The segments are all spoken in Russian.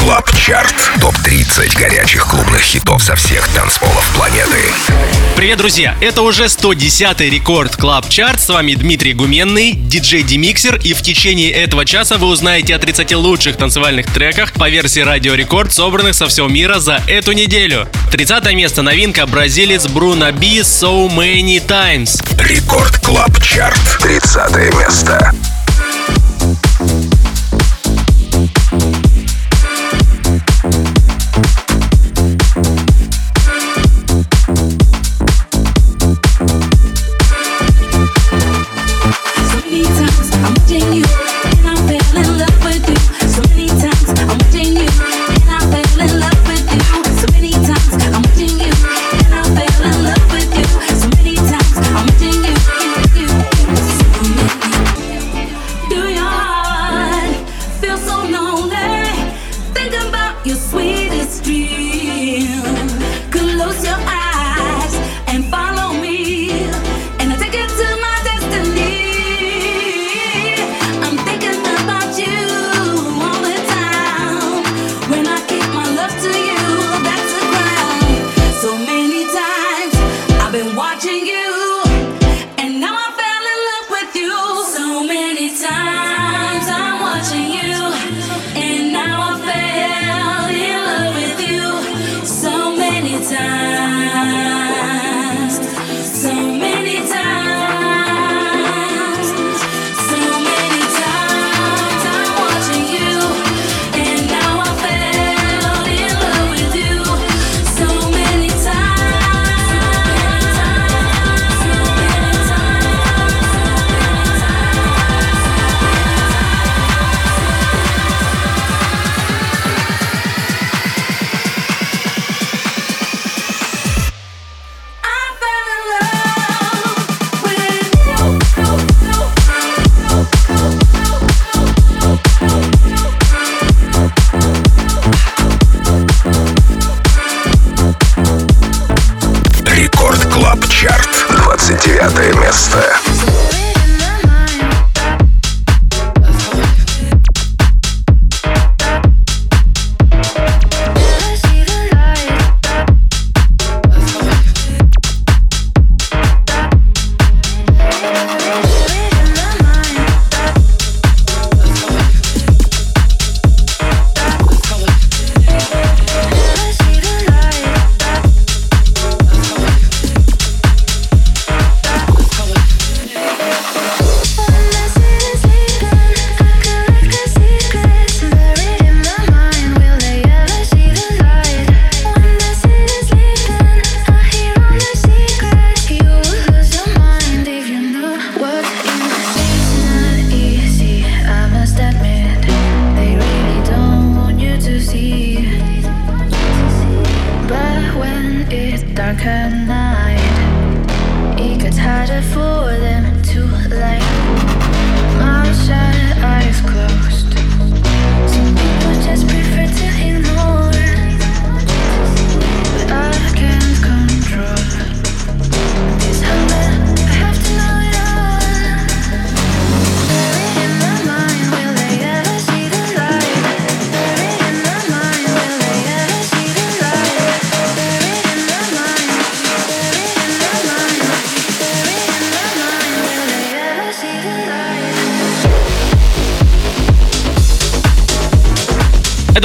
Club Chart. Топ-30 горячих клубных хитов со всех танцполов планеты. Привет, друзья! Это уже 110-й Record Club Chart. С вами Дмитрий Гуменный, DJ DeMixer. И в течение этого часа вы узнаете о 30 лучших танцевальных треках по версии Радио Рекорд, собранных со всего мира за эту неделю. 30 место новинка бразилец Bruno Be So Many Times. Record Club Chart. 30 место.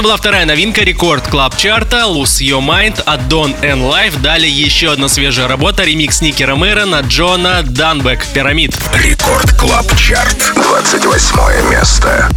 Была вторая новинка рекорд клаб чарта Lose Your Mind от Don and Life. Далее еще одна свежая работа, ремикс Ники Ромеро на Джона Данбек «Пирамид». Рекорд клаб чарт 28 место.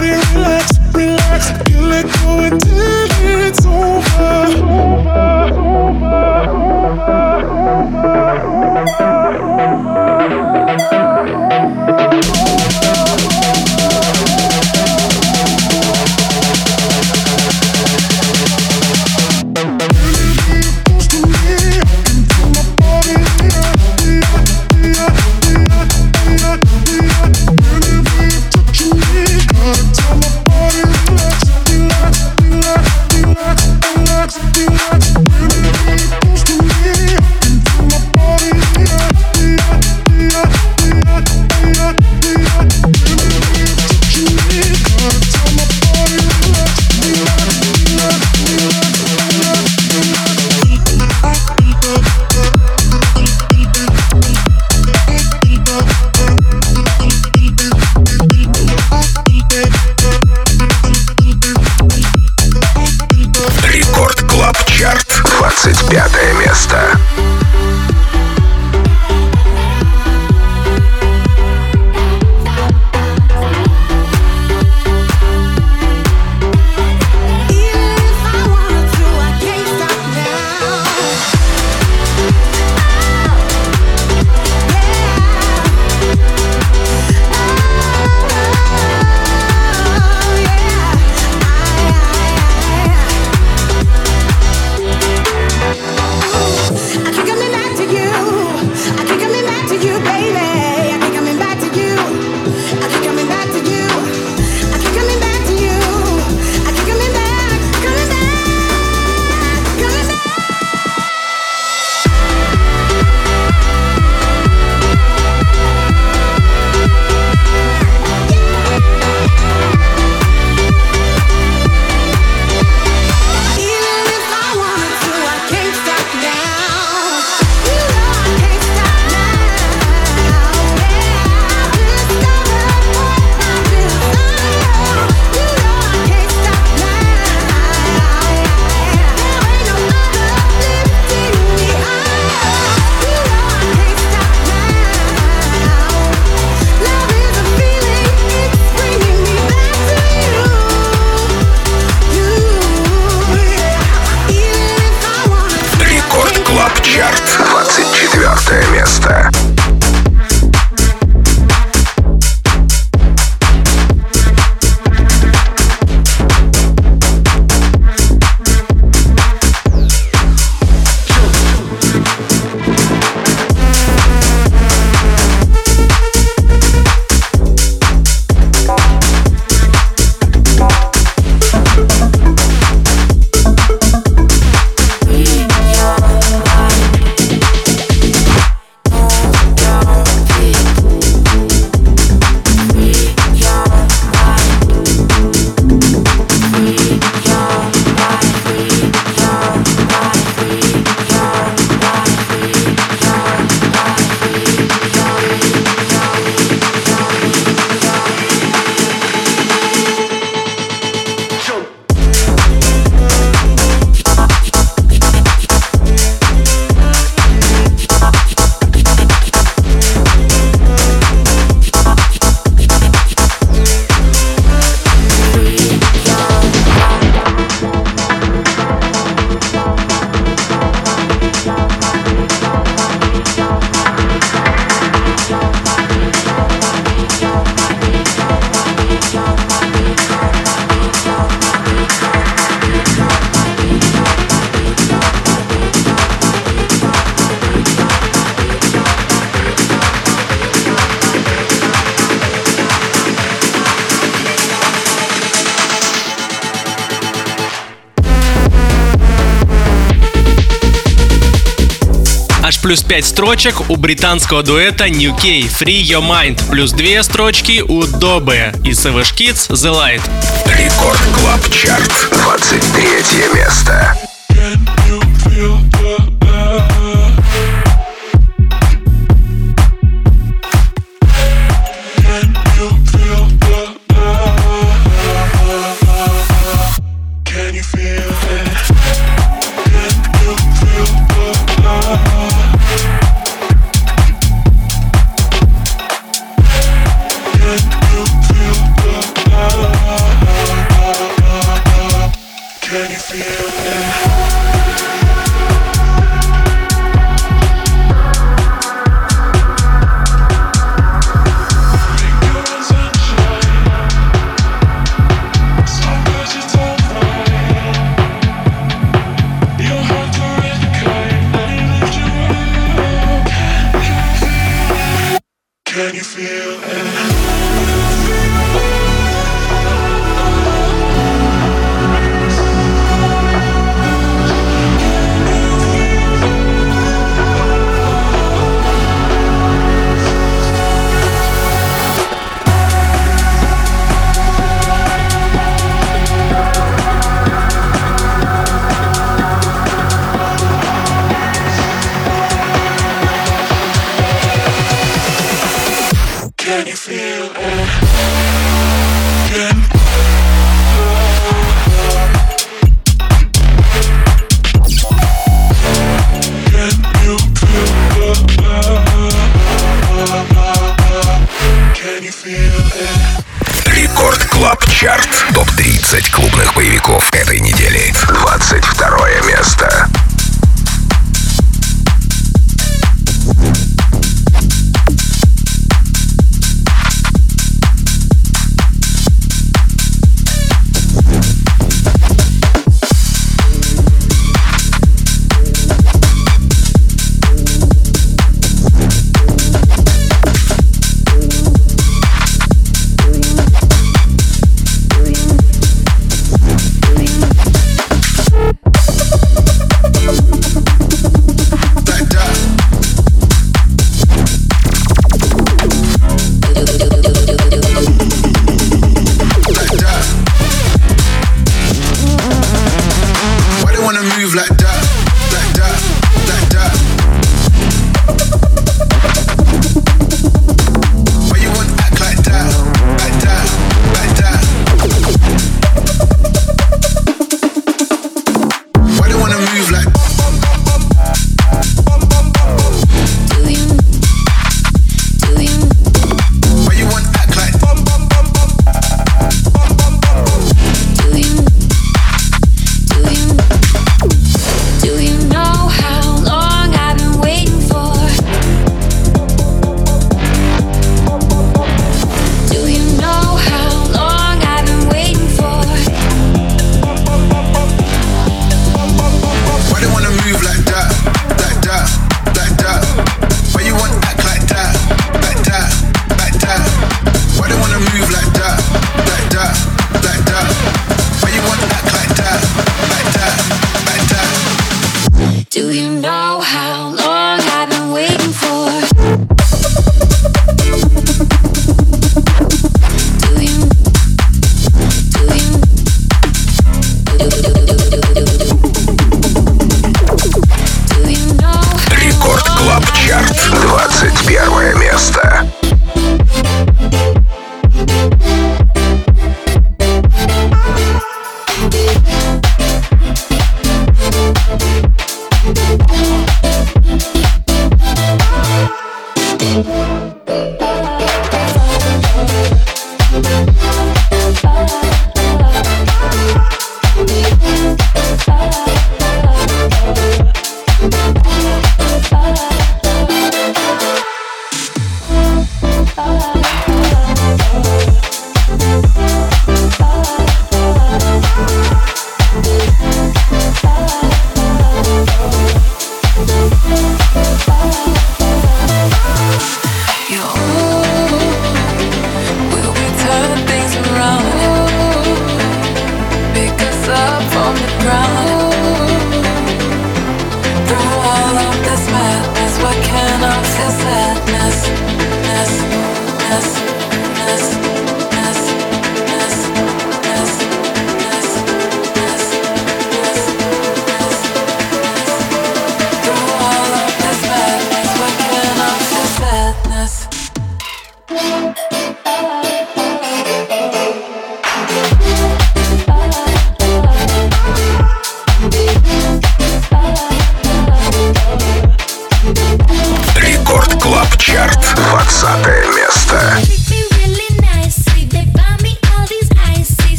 body relax, relax. feel it go and 5 строчек у британского дуэта New K Free Your Mind, плюс 2 строчки у Добе и Savage Kids The Light. Рекорд Клаб Чарт, 23 место. 20 место.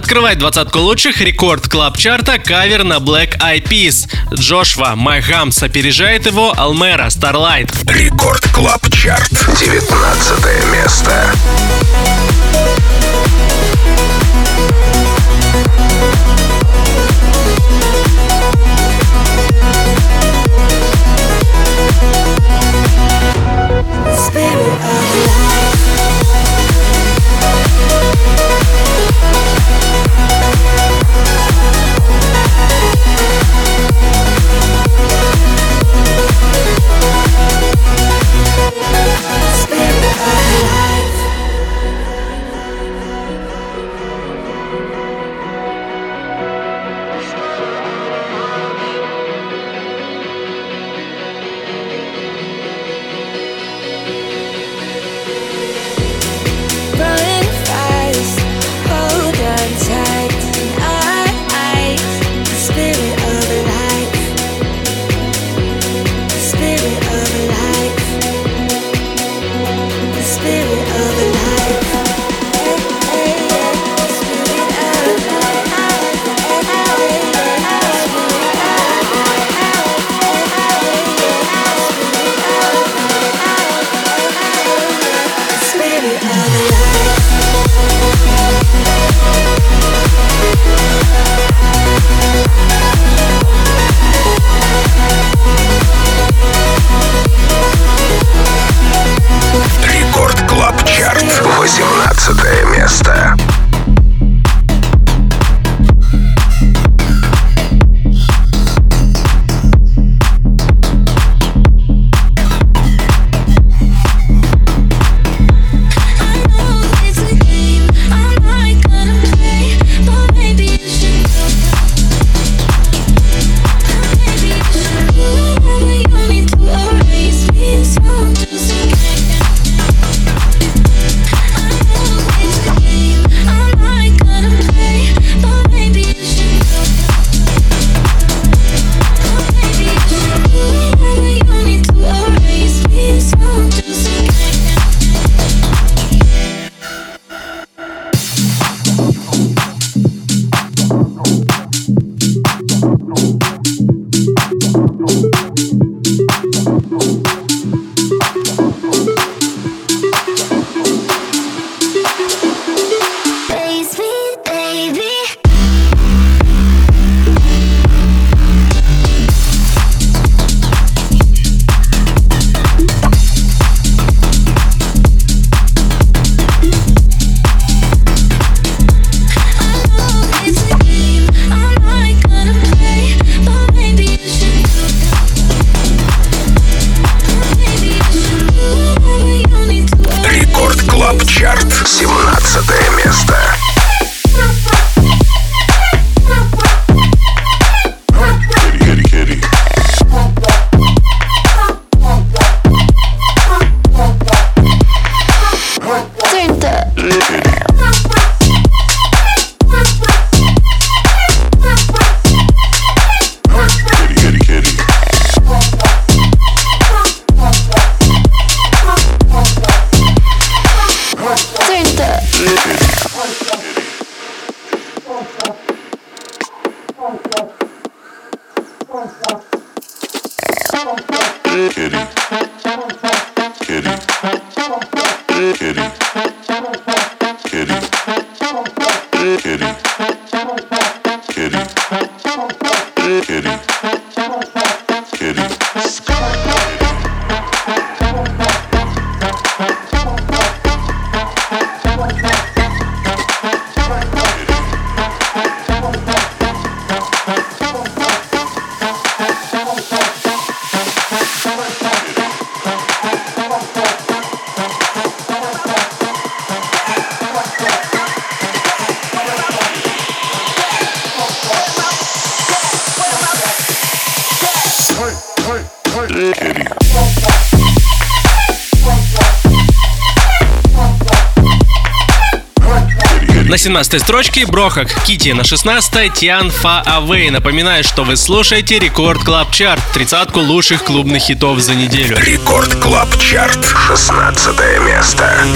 Открывает двадцатку лучших Record Club Chart а кавер на Black Eyed Peas. Joshwa My Humps опережает его Алмера Starlight. Record Club Chart. 19 место. На 17 строчке Брохак Кити на 16 Тиан Фа Авей. Напоминаю, что вы слушаете Рекорд Клаб Чарт, тридцатку лучших клубных хитов за неделю. Рекорд Клаб Чарт, 16 место.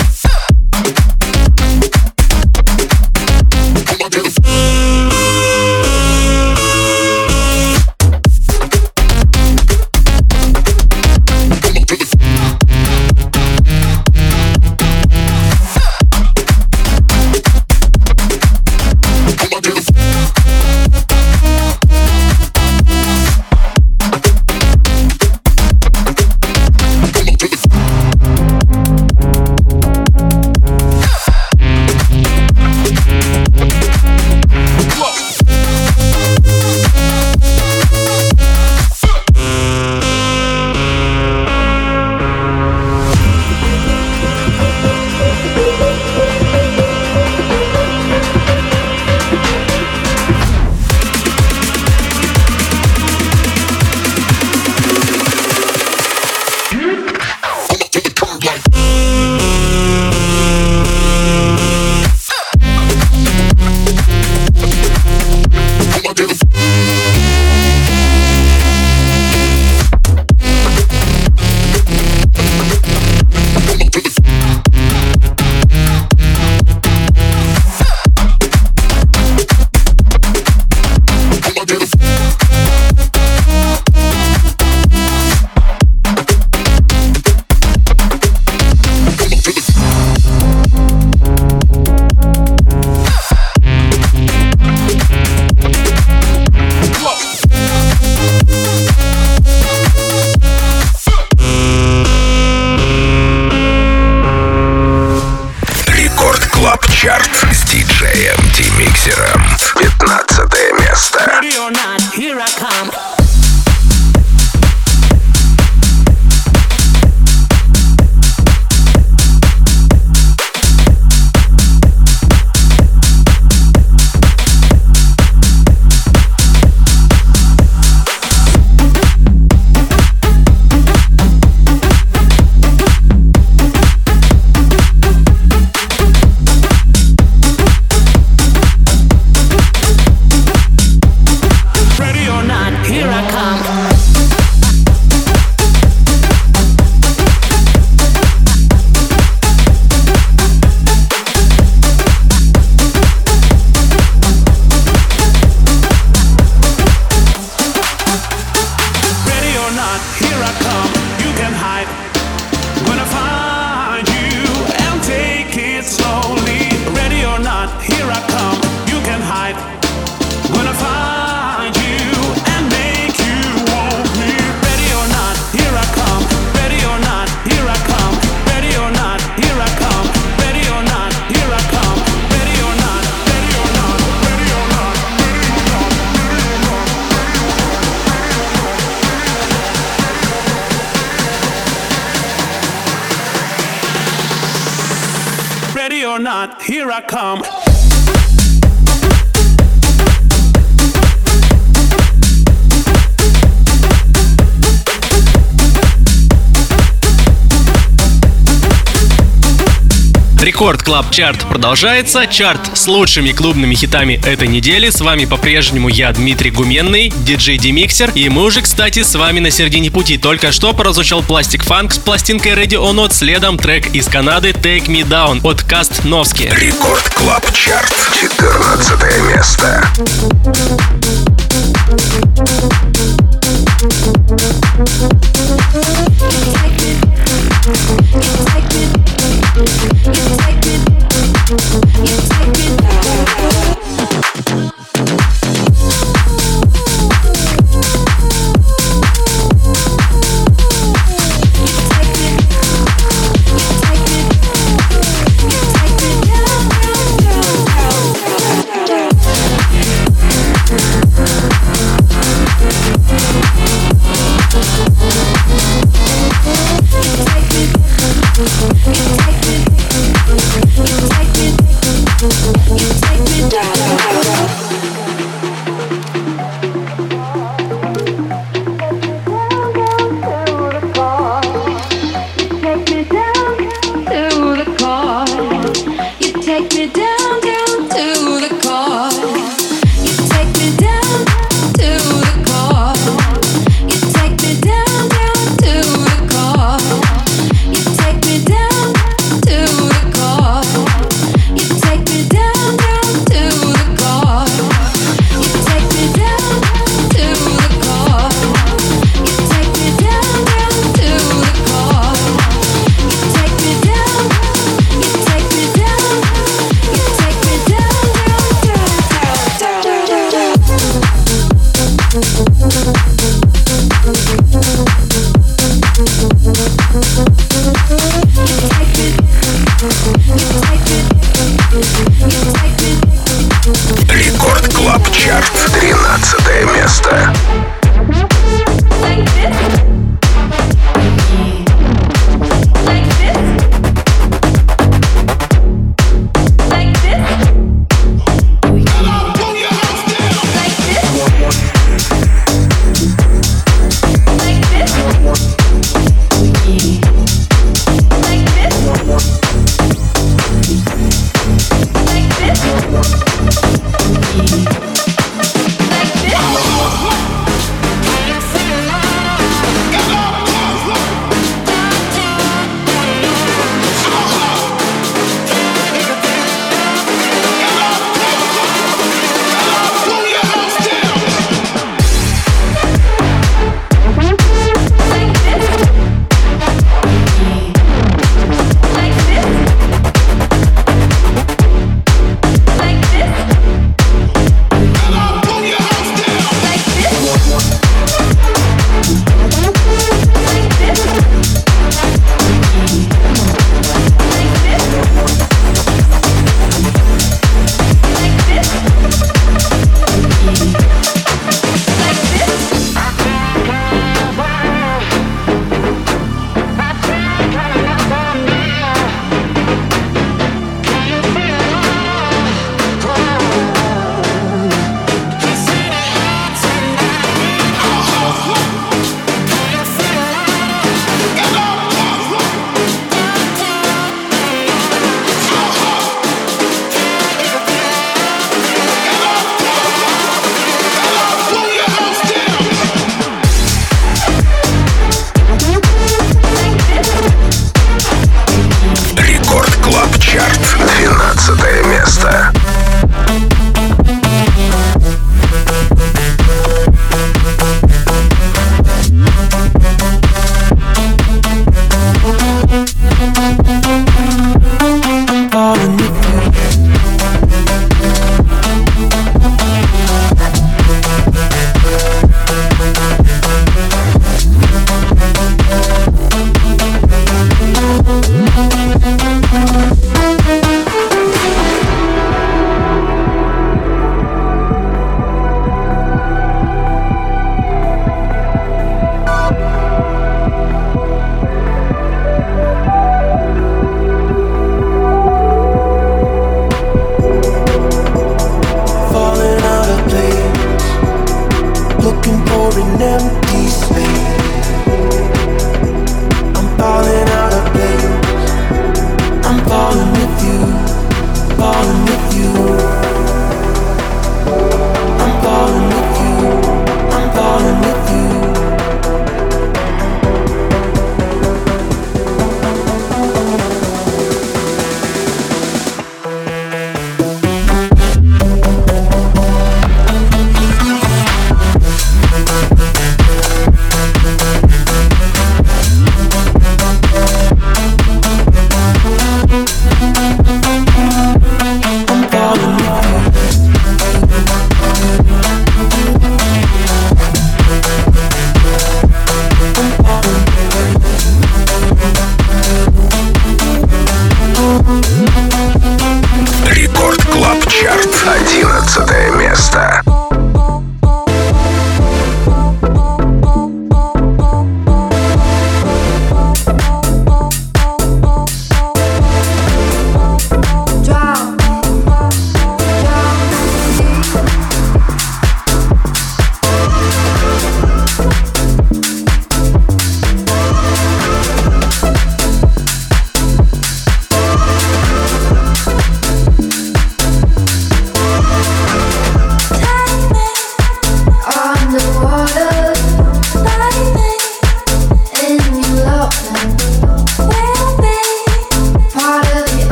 Or not, here I come. Record Club Chart продолжается. Чарт с лучшими клубными хитами этой недели. С вами по-прежнему я, Дмитрий Гуменный, DJ Demixer. И мы уже, кстати, с вами на середине пути. Только что прозвучал Plastik Funk с пластинкой Ready Or Not. Следом трек из Канады Take Me Down от Каст Новски. Record Club Chart. 14 место. Take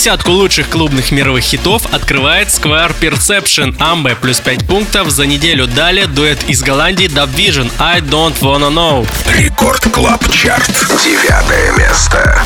Десятку лучших клубных мировых хитов открывает Square Perception Ambe плюс 5 пунктов за неделю. Далее дуэт из Голландии DubVision I Don't Wanna Know. Record Club Chart. Девятое место.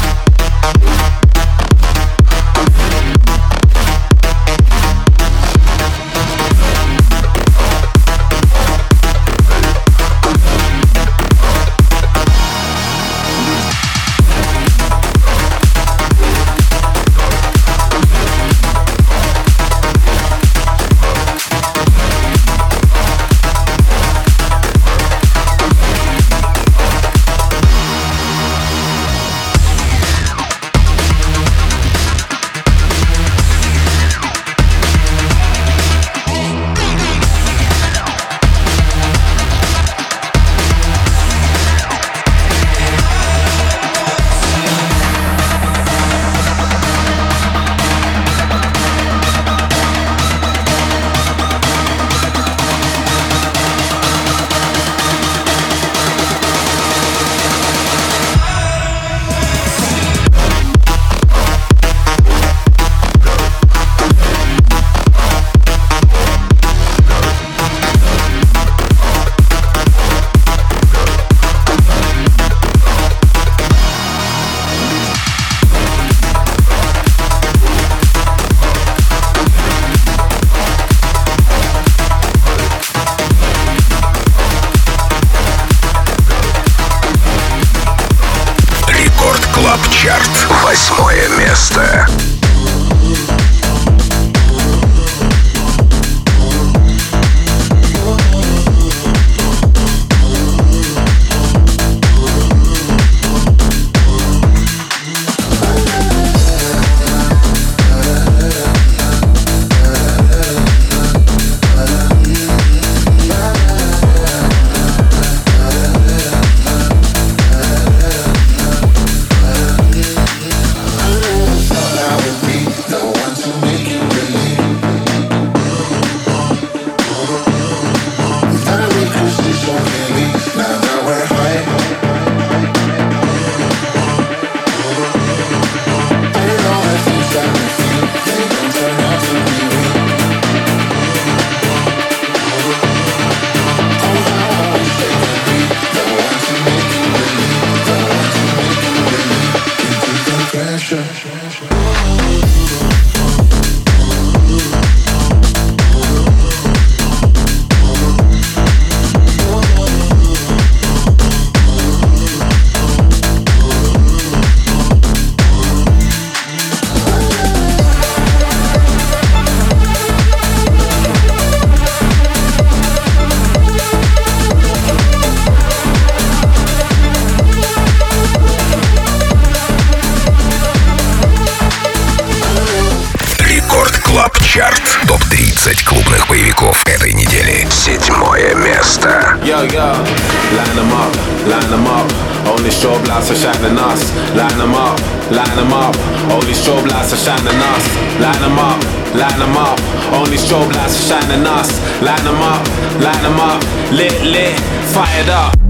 Line them up, line them up, lit, lit, fired up.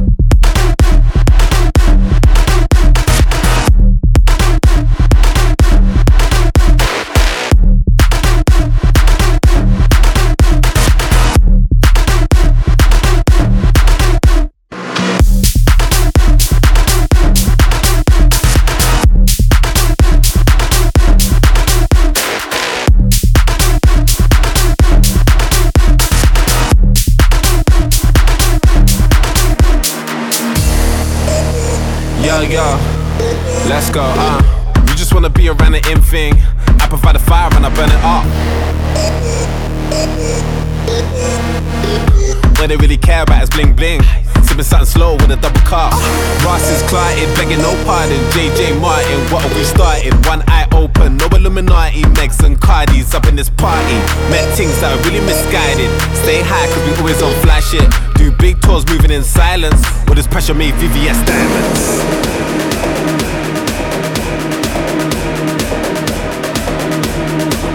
Aşa meyvi VVS diamonds.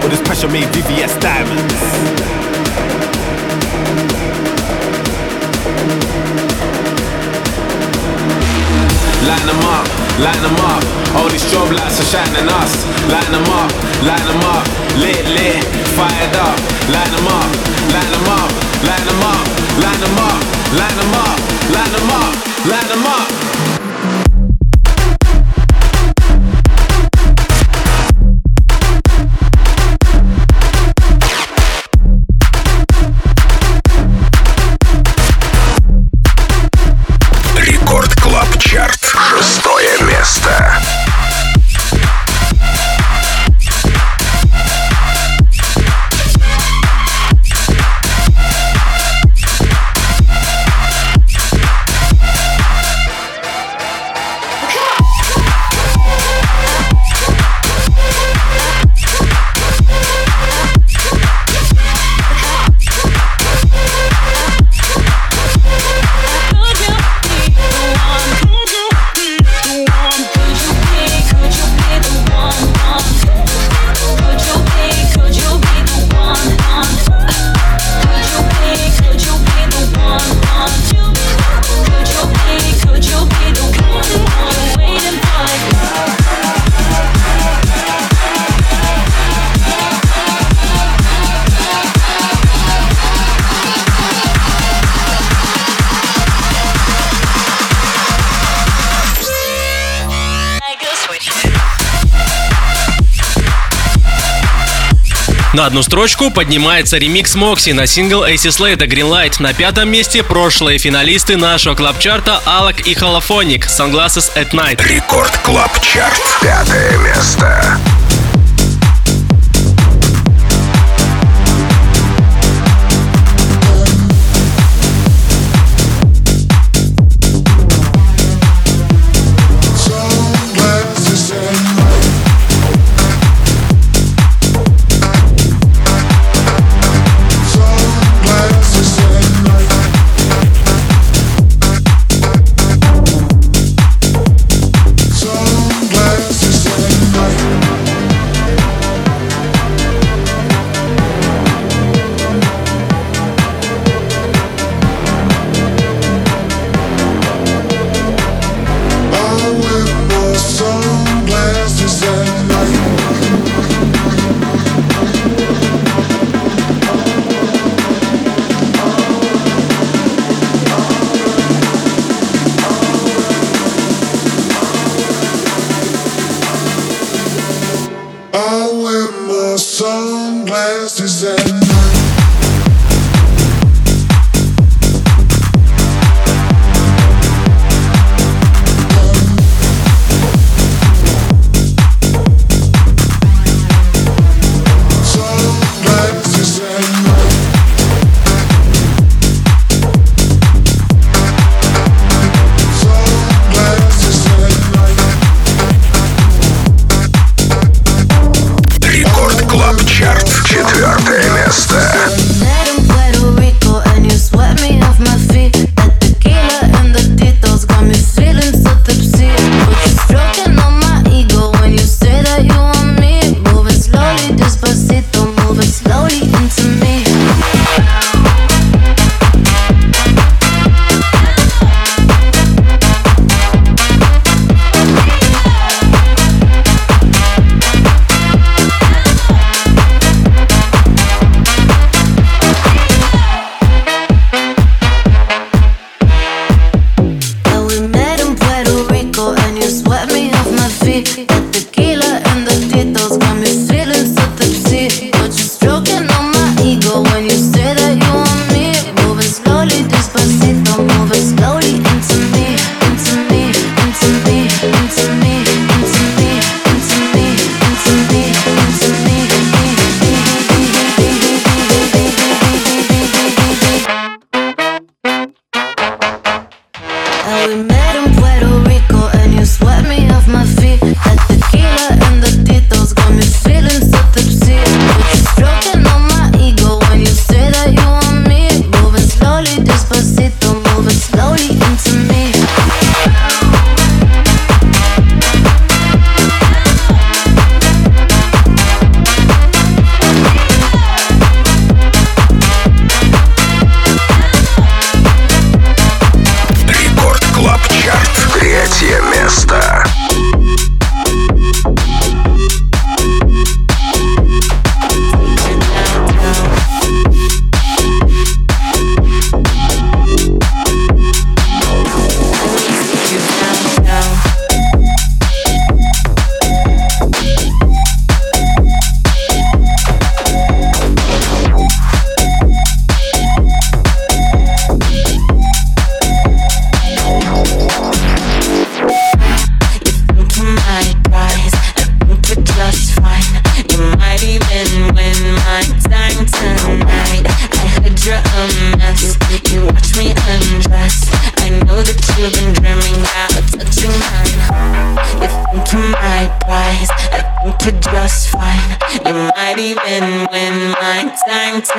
With this pressure made VVS diamonds Line them up, line them up. All these strobe lights are shining us. Line them up, line them up. Lit, lit, fired up. Line them up, line them up, line them up line them up, line them up, line them up, line them up. На одну строчку поднимается ремикс Мокси на сингл AC Slater Greenlight. На пятом месте прошлые финалисты нашего club чарта Alok и Hollaphonic Sunglasses at Night. Рекорд Клаб Чарт. Пятое место.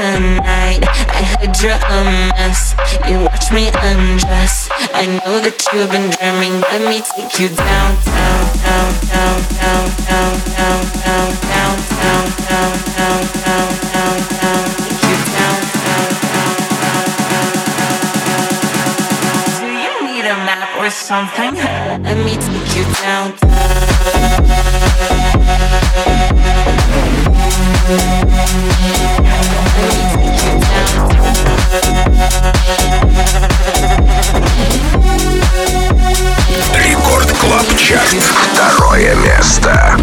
Tonight. I heard you're a mess. You watch me undress. I know that you've been dreaming. Let me take you down, down, down, down, down, down, down, down, down, down, down, down, down. Do you need a map or something? Let me take you down, Рекорд Клаб Чарт. Второе место.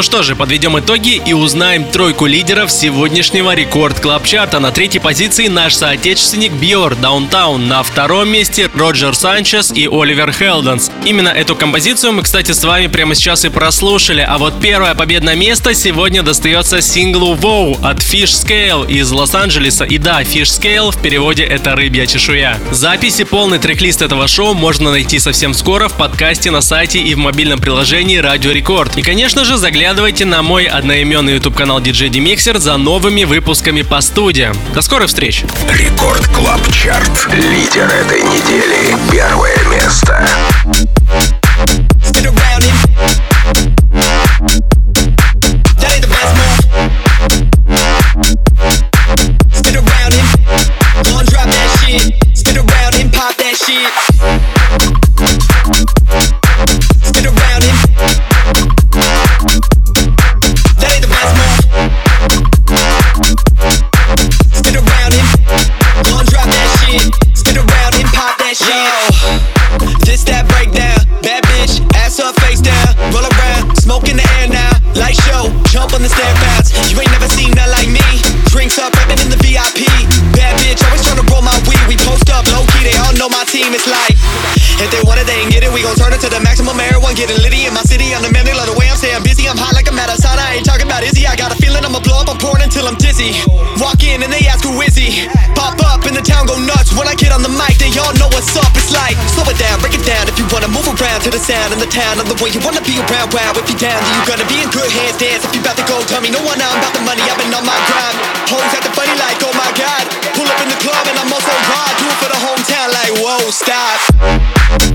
Ну что же, подведем итоги и узнаем тройку лидеров сегодняшнего Record Club чарта. На третьей позиции наш соотечественник Byor Downtown. На втором месте Roger Sanchez и Oliver Heldens. Именно эту композицию мы, кстати, с вами прямо сейчас и прослушали. А вот первое победное место сегодня достается синглу Воу от Fish Scale из Лос-Анджелеса. И да, Fish Scale в переводе это рыбья чешуя. Записи полный трек-лист этого шоу можно найти совсем скоро в подкасте на сайте и в мобильном приложении Радио Рекорд. И, конечно же, заглядывайте заглядывайте на мой одноименный YouTube канал DJ Demixer за новыми выпусками по студии. До скорых встреч! Record Club Chart. Лидер этой недели. Первое место. Town and the way you wanna be around. Wow, if you down, then you gonna be in good hands. Dance if you about to go, tell me no one. I'm about the money, I've been on my grind. Hoes acting funny like, oh my god. Pull up in the club and I'm also hard. Do it for the hometown like, whoa, stop.